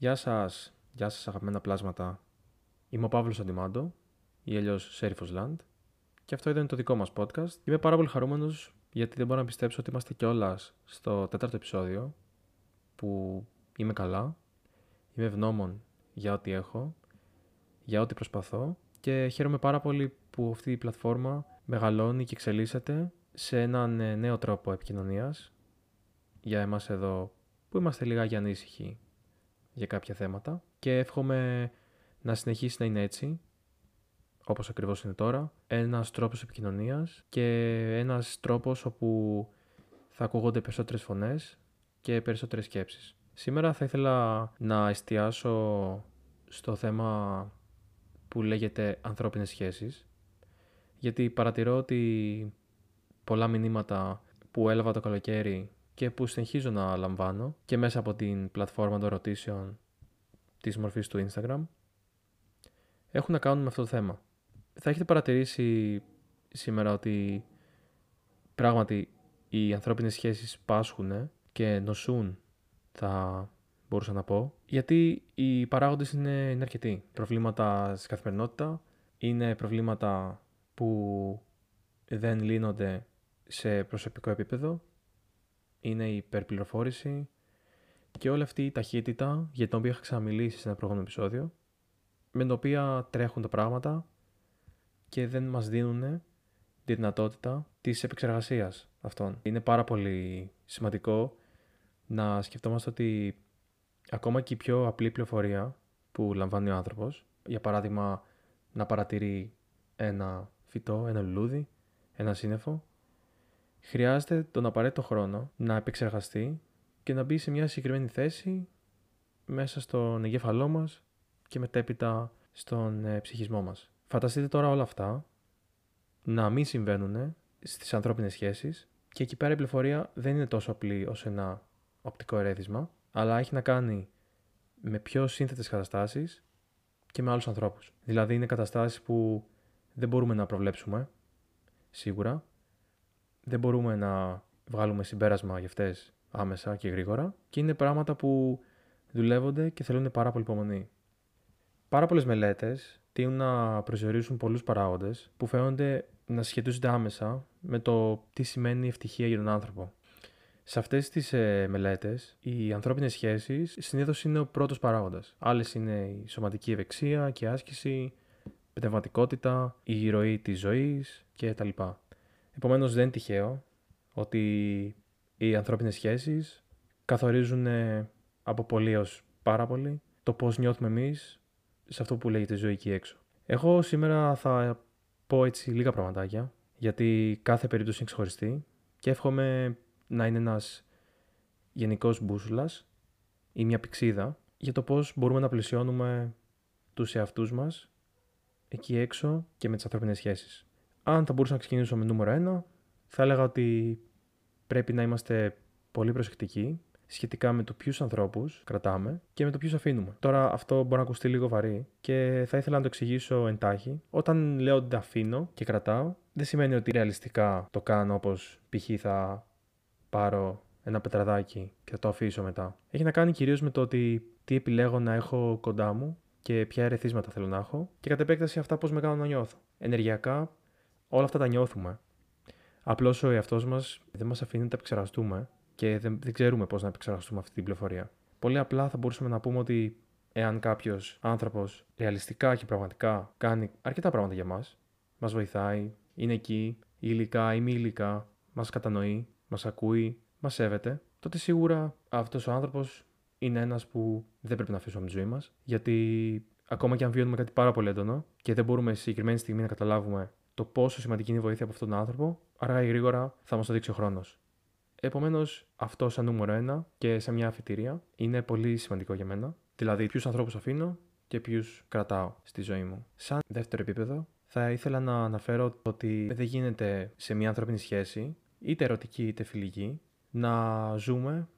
Γεια σας, γεια σας αγαπημένα πλάσματα. Είμαι ο Παύλος Αντιμάντο, ή αλλιώς Σέριφος Λαντ, και αυτό είναι το δικό μας podcast. Είμαι πάρα πολύ χαρούμενος γιατί δεν μπορώ να πιστέψω ότι είμαστε κιόλας στο τέταρτο επεισόδιο, που είμαι καλά, είμαι ευγνώμων για ό,τι έχω, για ό,τι προσπαθώ και χαίρομαι πάρα πολύ που αυτή η πλατφόρμα μεγαλώνει και εξελίσσεται σε έναν ε, νέο τρόπο επικοινωνίας για εμάς εδώ που είμαστε λιγάκι ανήσυχοι για κάποια θέματα και εύχομαι να συνεχίσει να είναι έτσι, όπως ακριβώς είναι τώρα, ένας τρόπος επικοινωνίας και ένας τρόπος όπου θα ακούγονται περισσότερες φωνές και περισσότερες σκέψεις. Σήμερα θα ήθελα να εστιάσω στο θέμα που λέγεται ανθρώπινες σχέσεις, γιατί παρατηρώ ότι πολλά μηνύματα που έλαβα το καλοκαίρι και που συνεχίζω να λαμβάνω και μέσα από την πλατφόρμα των ερωτήσεων της μορφής του Instagram έχουν να κάνουν με αυτό το θέμα. Θα έχετε παρατηρήσει σήμερα ότι πράγματι οι ανθρώπινες σχέσεις πάσχουν και νοσούν, θα μπορούσα να πω, γιατί οι παράγοντες είναι, είναι αρκετοί. Προβλήματα στην καθημερινότητα, είναι προβλήματα που δεν λύνονται σε προσωπικό επίπεδο, είναι η υπερπληροφόρηση και όλη αυτή η ταχύτητα για την οποία είχα ξαναμιλήσει σε ένα προηγούμενο επεισόδιο, με την οποία τρέχουν τα πράγματα και δεν μας δίνουν τη δυνατότητα της επεξεργασίας αυτών. Είναι πάρα πολύ σημαντικό να σκεφτόμαστε ότι ακόμα και η πιο απλή πληροφορία που λαμβάνει ο άνθρωπος, για παράδειγμα να παρατηρεί ένα φυτό, ένα λουλούδι, ένα σύννεφο, χρειάζεται τον απαραίτητο χρόνο να επεξεργαστεί και να μπει σε μια συγκεκριμένη θέση μέσα στον εγκέφαλό μας και μετέπειτα στον ε, ψυχισμό μας. Φανταστείτε τώρα όλα αυτά να μην συμβαίνουν στις ανθρώπινες σχέσεις και εκεί πέρα η πληροφορία δεν είναι τόσο απλή ως ένα οπτικό ερέθισμα, αλλά έχει να κάνει με πιο σύνθετες καταστάσεις και με άλλους ανθρώπους. Δηλαδή είναι καταστάσεις που δεν μπορούμε να προβλέψουμε, σίγουρα, δεν μπορούμε να βγάλουμε συμπέρασμα για αυτές άμεσα και γρήγορα και είναι πράγματα που δουλεύονται και θέλουν πάρα πολύ υπομονή. Πάρα πολλές μελέτες τείνουν να προσδιορίσουν πολλούς παράγοντες που φαίνονται να σχετίζονται άμεσα με το τι σημαίνει ευτυχία για τον άνθρωπο. Σε αυτές τις ε, μελέτες, οι ανθρώπινες σχέσεις συνήθως είναι ο πρώτος παράγοντας. Άλλες είναι η σωματική ευεξία και η άσκηση, πνευματικότητα, η ροή της ζωής κτλ. Επομένως, δεν είναι τυχαίο ότι οι ανθρώπινες σχέσεις καθορίζουν ε, από πολύ ως πάρα πολύ το πώς νιώθουμε εμείς σε αυτό που λέγεται ζωή εκεί έξω. Εγώ σήμερα θα πω έτσι λίγα πραγματάκια, γιατί κάθε περίπτωση είναι ξεχωριστή και εύχομαι να είναι ένας γενικός μπούσουλας ή μια πηξίδα για το πώς μπορούμε να πλησιώνουμε τους εαυτούς μας εκεί έξω και με τις ανθρώπινες σχέσεις. Αν θα μπορούσα να ξεκινήσω με νούμερο ένα, θα έλεγα ότι πρέπει να είμαστε πολύ προσεκτικοί σχετικά με το ποιους ανθρώπους κρατάμε και με το ποιους αφήνουμε. Τώρα αυτό μπορεί να ακουστεί λίγο βαρύ και θα ήθελα να το εξηγήσω εντάχει. Όταν λέω ότι αφήνω και κρατάω, δεν σημαίνει ότι ρεαλιστικά το κάνω όπως π.χ. θα πάρω ένα πετραδάκι και θα το αφήσω μετά. Έχει να κάνει κυρίως με το ότι τι επιλέγω να έχω κοντά μου και ποια ερεθίσματα θέλω να έχω και κατ' επέκταση αυτά πώς με κάνουν να νιώθω. Ενεργειακά όλα αυτά τα νιώθουμε. Απλώς ο εαυτός μας δεν μας αφήνει να τα επεξεργαστούμε και δεν, δεν ξέρουμε πώς να επεξεργαστούμε αυτή την πληροφορία. Πολύ απλά θα μπορούσαμε να πούμε ότι εάν κάποιος άνθρωπος ρεαλιστικά και πραγματικά κάνει αρκετά πράγματα για μας, μας βοηθάει, είναι εκεί, υλικά ή μη υλικά, μας κατανοεί, μας ακούει, μας σέβεται, τότε σίγουρα αυτός ο άνθρωπος είναι ένας που δεν πρέπει να αφήσουμε από τη ζωή μας, γιατί ακόμα και αν βιώνουμε κάτι πάρα πολύ έντονο και δεν μπορούμε σε συγκεκριμένη στιγμή να καταλάβουμε το πόσο σημαντική είναι η βοήθεια από αυτόν τον άνθρωπο, αργά ή γρήγορα θα μας το δείξει ο χρόνος. Επομένως, αυτό σαν νούμερο ένα και σε μια αφιτηρία είναι πολύ σημαντικό για μένα. Δηλαδή, ποιους ανθρώπους αφήνω και ποιους κρατάω στη ζωή μου. Σαν δεύτερο επίπεδο, θα ήθελα να αναφέρω ότι δεν γίνεται σε μια ανθρώπινη σχέση, είτε ερωτική είτε φιλική, να ζούμε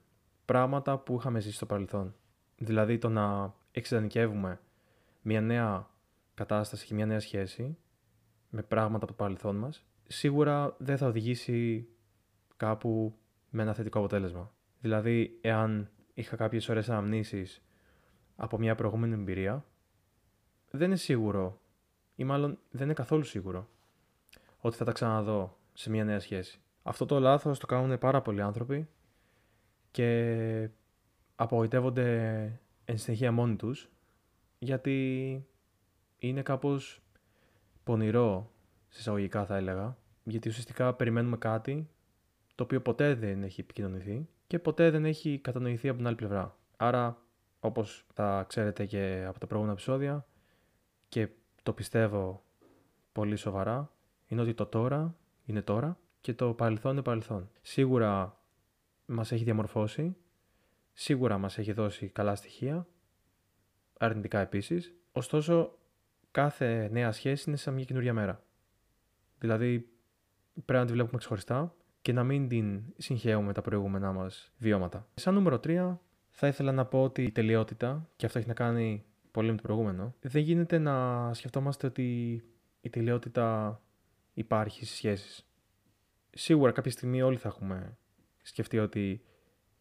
πράγματα που είχαμε ζήσει στο παρελθόν. Δηλαδή, το να εξειδανικεύουμε μια νέα κατάσταση και μια νέα σχέση με πράγματα από το παρελθόν μας, σίγουρα δεν θα οδηγήσει κάπου με ένα θετικό αποτέλεσμα. Δηλαδή, εάν είχα κάποιες ωραίες αναμνήσεις από μια προηγούμενη εμπειρία, δεν είναι σίγουρο, ή μάλλον δεν είναι καθόλου σίγουρο, ότι θα τα ξαναδώ σε μια νέα σχέση. Αυτό το λάθος το κάνουν πάρα πολλοί άνθρωποι και απογοητεύονται εν συνεχεία μόνοι τους, γιατί είναι κάπως πονηρό, συσσαγωγικά θα έλεγα, γιατί ουσιαστικά περιμένουμε κάτι το οποίο ποτέ δεν έχει επικοινωνηθεί και ποτέ δεν έχει κατανοηθεί από την άλλη πλευρά. Άρα, όπως θα ξέρετε και από τα προηγούμενα επεισόδια και το πιστεύω πολύ σοβαρά, είναι ότι το τώρα είναι τώρα και το παρελθόν είναι παρελθόν. Σίγουρα μας έχει διαμορφώσει, σίγουρα μας έχει δώσει καλά στοιχεία, αρνητικά επίσης, ωστόσο κάθε νέα σχέση είναι σαν μια καινούργια μέρα. Δηλαδή πρέπει να τη βλέπουμε ξεχωριστά και να μην την συγχαίουμε τα προηγούμενά μας βιώματα. Σαν νούμερο 3 θα ήθελα να πω ότι η τελειότητα, και αυτό έχει να κάνει πολύ με το προηγούμενο, δεν γίνεται να σκεφτόμαστε ότι η τελειότητα υπάρχει στις σχέσεις. Σίγουρα κάποια στιγμή όλοι θα έχουμε σκεφτεί ότι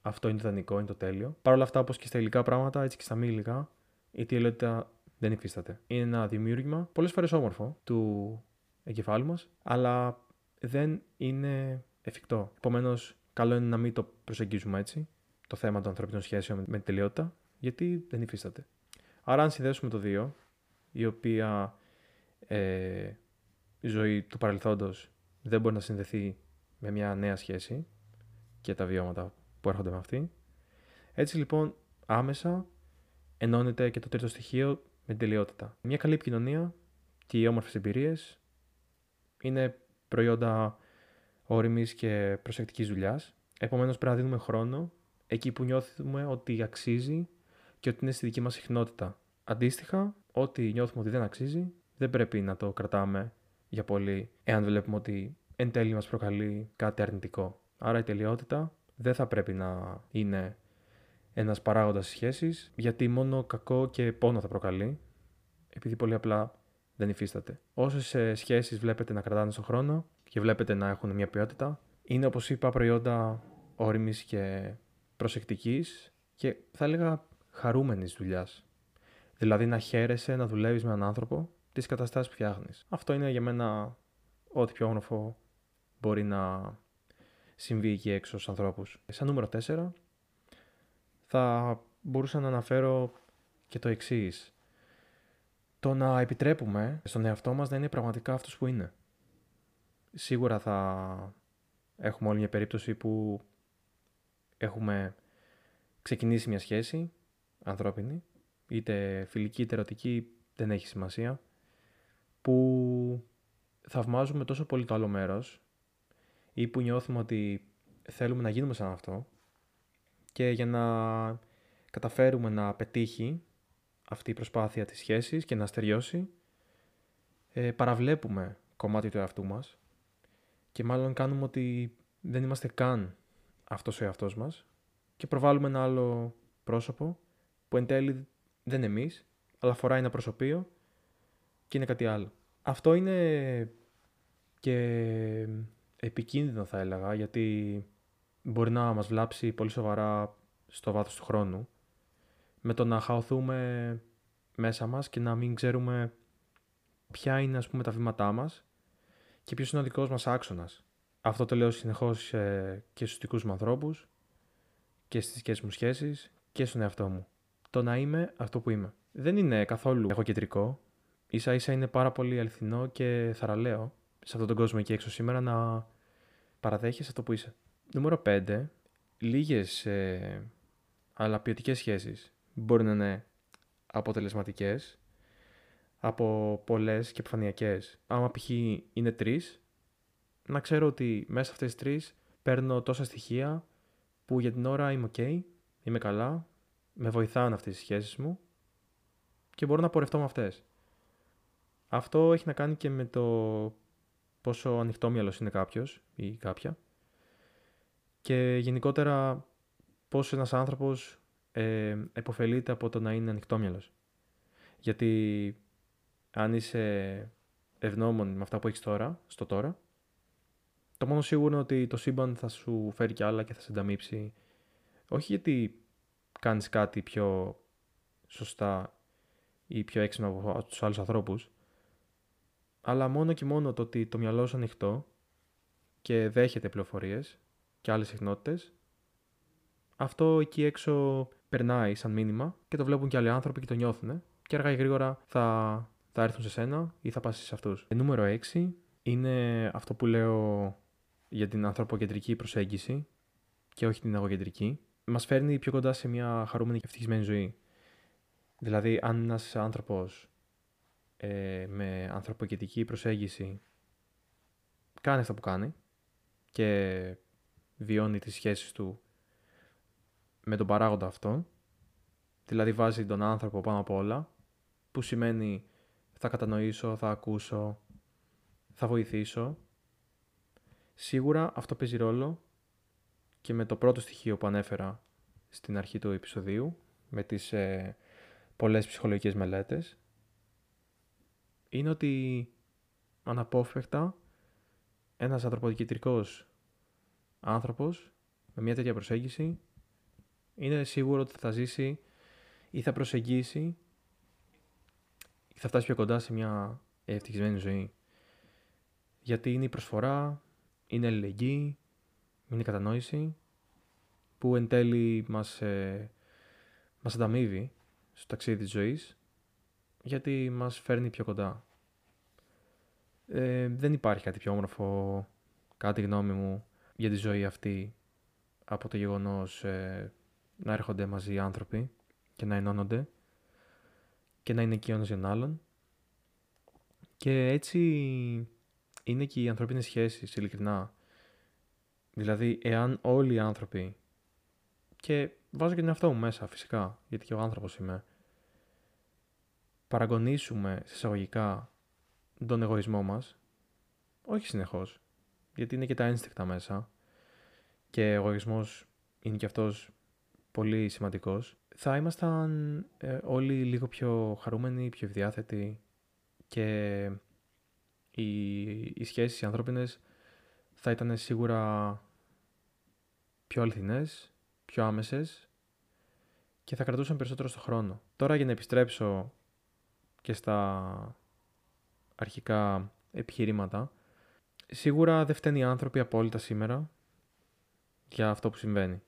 αυτό είναι το ιδανικό, είναι το τέλειο. Παρ' όλα αυτά, όπως και στα υλικά πράγματα, έτσι και στα μη υλικά, η τελειότητα δεν υφίσταται. Είναι ένα δημιούργημα, πολλές φορές όμορφο, του εγκεφάλου μας, αλλά δεν είναι εφικτό. Επομένως, καλό είναι να μην το προσεγγίζουμε έτσι, το θέμα των ανθρωπίνων σχέσεων με την τελειότητα, γιατί δεν υφίσταται. Άρα, αν συνδέσουμε το δύο, η οποία ε, η ζωή του παρελθόντος δεν μπορεί να συνδεθεί με μια νέα σχέση και τα βιώματα που έρχονται με αυτή. Έτσι λοιπόν άμεσα ενώνεται και το τρίτο στοιχείο με την τελειότητα. Μια καλή επικοινωνία και οι όμορφες εμπειρίες είναι προϊόντα όρημης και προσεκτικής δουλειάς. Επομένως πρέπει να δίνουμε χρόνο εκεί που νιώθουμε ότι αξίζει και ότι είναι στη δική μας συχνότητα. Αντίστοιχα, ό,τι νιώθουμε ότι δεν αξίζει, δεν πρέπει να το κρατάμε για πολύ, εάν βλέπουμε ότι εν τέλει μας προκαλεί κάτι αρνητικό. Άρα η τελειότητα δεν θα πρέπει να είναι ένας παράγοντας σχέσης, γιατί μόνο κακό και πόνο θα προκαλεί, επειδή πολύ απλά δεν υφίσταται. Όσες σχέσεις βλέπετε να κρατάνε στον χρόνο και βλέπετε να έχουν μια ποιότητα, είναι όπως είπα προϊόντα όρημης και προσεκτικής και θα έλεγα χαρούμενης δουλειάς. Δηλαδή να χαίρεσαι να δουλεύεις με έναν άνθρωπο τις καταστάσεις που φτιάχνεις. Αυτό είναι για μένα ό,τι πιο όμορφο μπορεί να συμβεί εκεί έξω στους ανθρώπους. Σαν νούμερο 4 θα μπορούσα να αναφέρω και το εξής. Το να επιτρέπουμε στον εαυτό μας να είναι πραγματικά αυτός που είναι. Σίγουρα θα έχουμε όλη μια περίπτωση που έχουμε ξεκινήσει μια σχέση ανθρώπινη, είτε φιλική είτε ερωτική, δεν έχει σημασία, που θαυμάζουμε τόσο πολύ το άλλο μέρος ή που νιώθουμε ότι θέλουμε να γίνουμε σαν αυτό και για να καταφέρουμε να πετύχει αυτή η προσπάθεια της σχέσης και να στεριώσει ε, παραβλέπουμε κομμάτι του εαυτού μας και μάλλον κάνουμε ότι δεν είμαστε καν αυτός ο εαυτός μας και προβάλλουμε ένα άλλο πρόσωπο που εν τέλει δεν είναι εμείς αλλά φοράει ένα προσωπείο και είναι κάτι άλλο. Αυτό είναι και επικίνδυνο θα έλεγα γιατί μπορεί να μας βλάψει πολύ σοβαρά στο βάθος του χρόνου με το να χαωθούμε μέσα μας και να μην ξέρουμε ποια είναι ας πούμε τα βήματά μας και ποιος είναι ο δικός μας άξονας. Αυτό το λέω συνεχώς ε, και στους δικούς μου ανθρώπους και στις δικές μου σχέσεις και στον εαυτό μου. Το να είμαι αυτό που είμαι. Δεν είναι καθόλου εγωκεντρικό ίσα ίσα είναι πάρα πολύ αληθινό και θαραλέο σε αυτόν τον κόσμο εκεί έξω σήμερα να παραδέχεσαι αυτό που είσαι. Νούμερο 5. Λίγες ε, αλλά ποιοτικέ σχέσεις μπορεί να είναι αποτελεσματικές από πολλές και επιφανειακές. Άμα π.χ. είναι τρεις, να ξέρω ότι μέσα αυτές τις τρεις παίρνω τόσα στοιχεία που για την ώρα είμαι ok, είμαι καλά, με βοηθάνε αυτές τις σχέσεις μου και μπορώ να πορευτώ με αυτές. Αυτό έχει να κάνει και με το πόσο ανοιχτόμυαλος είναι κάποιος ή κάποια και γενικότερα πόσο ένας άνθρωπος ε, επωφελείται από το να είναι ανοιχτόμυαλος. Γιατί αν είσαι ευγνώμων με αυτά που έχεις τώρα, στο τώρα, το μόνο σίγουρο είναι ότι το σύμπαν θα σου φέρει κι άλλα και θα σε ανταμείψει. Όχι γιατί κάνεις κάτι πιο σωστά ή πιο έξυπνα από τους άλλους ανθρώπους, αλλά μόνο και μόνο το ότι το μυαλό σου ανοιχτό και δέχεται πληροφορίες και άλλες συχνότητες, αυτό εκεί έξω περνάει σαν μήνυμα και το βλέπουν και άλλοι άνθρωποι και το νιώθουν και αργά ή γρήγορα θα, θα έρθουν σε σένα ή θα πας σε αυτούς. Ε, νούμερο 6 είναι αυτό που λέω για την ανθρωποκεντρική προσέγγιση και όχι την εγωκεντρική. Μας φέρνει πιο κοντά σε μια χαρούμενη και ευτυχισμένη ζωή. Δηλαδή, αν ένας άνθρωπος ε, με ανθρωποκεντρική προσέγγιση κάνει αυτό που κάνει και βιώνει τις σχέσεις του με τον παράγοντα αυτό, δηλαδή βάζει τον άνθρωπο πάνω από όλα, που σημαίνει θα κατανοήσω, θα ακούσω, θα βοηθήσω. Σίγουρα αυτό παίζει ρόλο και με το πρώτο στοιχείο που ανέφερα στην αρχή του επεισοδίου, με τις ε, πολλές ψυχολογικές μελέτες, είναι ότι αναπόφευκτα ένας ανθρωποκεντρικός άνθρωπος με μια τέτοια προσέγγιση είναι σίγουρο ότι θα ζήσει ή θα προσεγγίσει ή θα φτάσει πιο κοντά σε μια ευτυχισμένη ζωή. Γιατί είναι η προσφορά, είναι αλληλεγγύη, είναι η κατανόηση που εν τέλει μας, ε, μας ανταμείβει στο ταξίδι της ζωής γιατί μας φέρνει πιο κοντά. Ε, δεν υπάρχει κάτι πιο όμορφο, κάτι γνώμη μου, για τη ζωή αυτή από το γεγονός ε, να έρχονται μαζί οι άνθρωποι και να ενώνονται και να είναι εκεί ένας για τον άλλον. Και έτσι είναι και οι ανθρώπινες σχέσεις, ειλικρινά. Δηλαδή, εάν όλοι οι άνθρωποι, και βάζω και τον εαυτό μου μέσα φυσικά, γιατί και ο άνθρωπος είμαι, παραγωνίσουμε εισαγωγικά τον εγωισμό μας, όχι συνεχώς, γιατί είναι και τα ένστικτα μέσα και ο εγωισμός είναι και αυτός πολύ σημαντικός, θα ήμασταν ε, όλοι λίγο πιο χαρούμενοι, πιο ευδιάθετοι και οι, οι σχέσεις οι ανθρώπινες θα ήταν σίγουρα πιο αληθινές, πιο άμεσες και θα κρατούσαν περισσότερο στο χρόνο. Τώρα για να επιστρέψω και στα αρχικά επιχειρήματα, σίγουρα δεν φταίνει οι άνθρωποι απόλυτα σήμερα για αυτό που συμβαίνει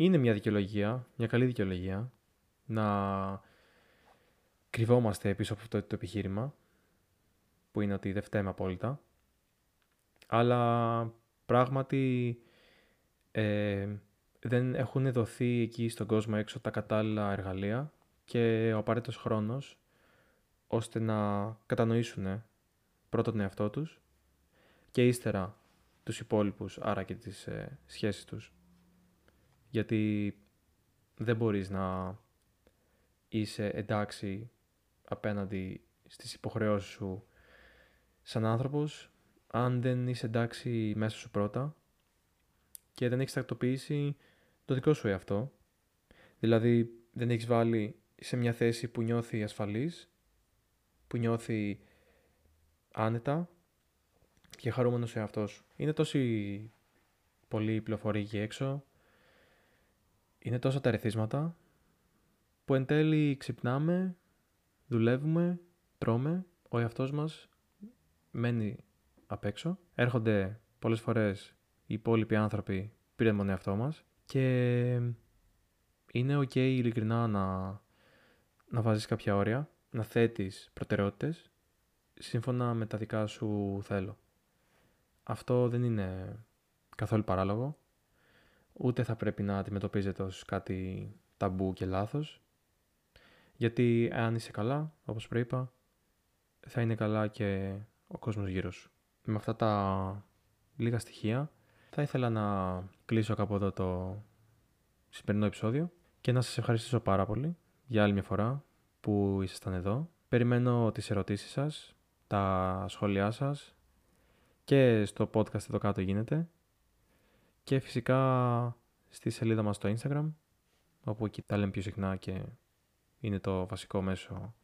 είναι μια δικαιολογία, μια καλή δικαιολογία, να κρυβόμαστε πίσω από αυτό το επιχείρημα, που είναι ότι δεν φταίμε απόλυτα. Αλλά πράγματι ε, δεν έχουν δοθεί εκεί στον κόσμο έξω τα κατάλληλα εργαλεία και ο απαραίτητος χρόνος ώστε να κατανοήσουν πρώτα τον εαυτό τους και ύστερα τους υπόλοιπους, άρα και τις ε, σχέσεις τους γιατί δεν μπορείς να είσαι εντάξει απέναντι στις υποχρεώσεις σου σαν άνθρωπος αν δεν είσαι εντάξει μέσα σου πρώτα και δεν έχεις τακτοποιήσει το δικό σου εαυτό. Δηλαδή δεν έχεις βάλει σε μια θέση που νιώθει ασφαλής, που νιώθει άνετα και χαρούμενος εαυτός. Είναι τόση πολύ πληροφορία εκεί έξω είναι τόσα τα ρεθίσματα που εν τέλει ξυπνάμε, δουλεύουμε, τρώμε, ο εαυτός μας μένει απ' έξω. Έρχονται πολλές φορές οι υπόλοιποι άνθρωποι πήραν τον εαυτό μας και είναι ok ειλικρινά να, να βάζεις κάποια όρια, να θέτεις προτεραιότητες σύμφωνα με τα δικά σου θέλω. Αυτό δεν είναι καθόλου παράλογο ούτε θα πρέπει να αντιμετωπίζεται ως κάτι ταμπού και λάθος. Γιατί αν είσαι καλά, όπως προείπα, θα είναι καλά και ο κόσμος γύρω σου. Με αυτά τα λίγα στοιχεία θα ήθελα να κλείσω κάπου εδώ το σημερινό επεισόδιο και να σας ευχαριστήσω πάρα πολύ για άλλη μια φορά που ήσασταν εδώ. Περιμένω τις ερωτήσεις σας, τα σχόλιά σας και στο podcast εδώ κάτω γίνεται και φυσικά στη σελίδα μας στο Instagram, όπου εκεί τα λέμε πιο συχνά και είναι το βασικό μέσο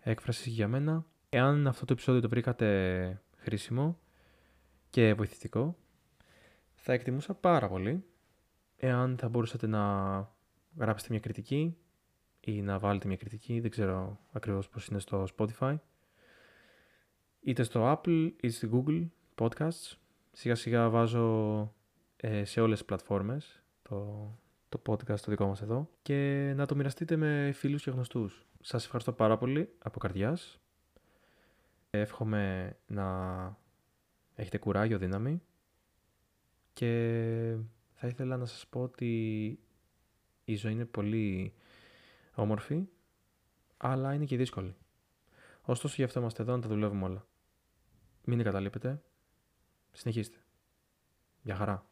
έκφρασης για μένα. Εάν αυτό το επεισόδιο το βρήκατε χρήσιμο και βοηθητικό, θα εκτιμούσα πάρα πολύ εάν θα μπορούσατε να γράψετε μια κριτική ή να βάλετε μια κριτική, δεν ξέρω ακριβώς πώς είναι στο Spotify. Είτε στο Apple είτε στη Google Podcasts. Σιγά σιγά βάζω ε, σε όλες τις πλατφόρμες το, το podcast το δικό μας εδώ και να το μοιραστείτε με φίλους και γνωστούς. Σας ευχαριστώ πάρα πολύ από καρδιάς. Εύχομαι να έχετε κουράγιο, δύναμη και θα ήθελα να σας πω ότι η ζωή είναι πολύ όμορφη, αλλά είναι και δύσκολη. Ωστόσο, γι' αυτό είμαστε εδώ να τα δουλεύουμε όλα. Μην εγκαταλείπετε. Συνεχίστε. Γεια χαρά.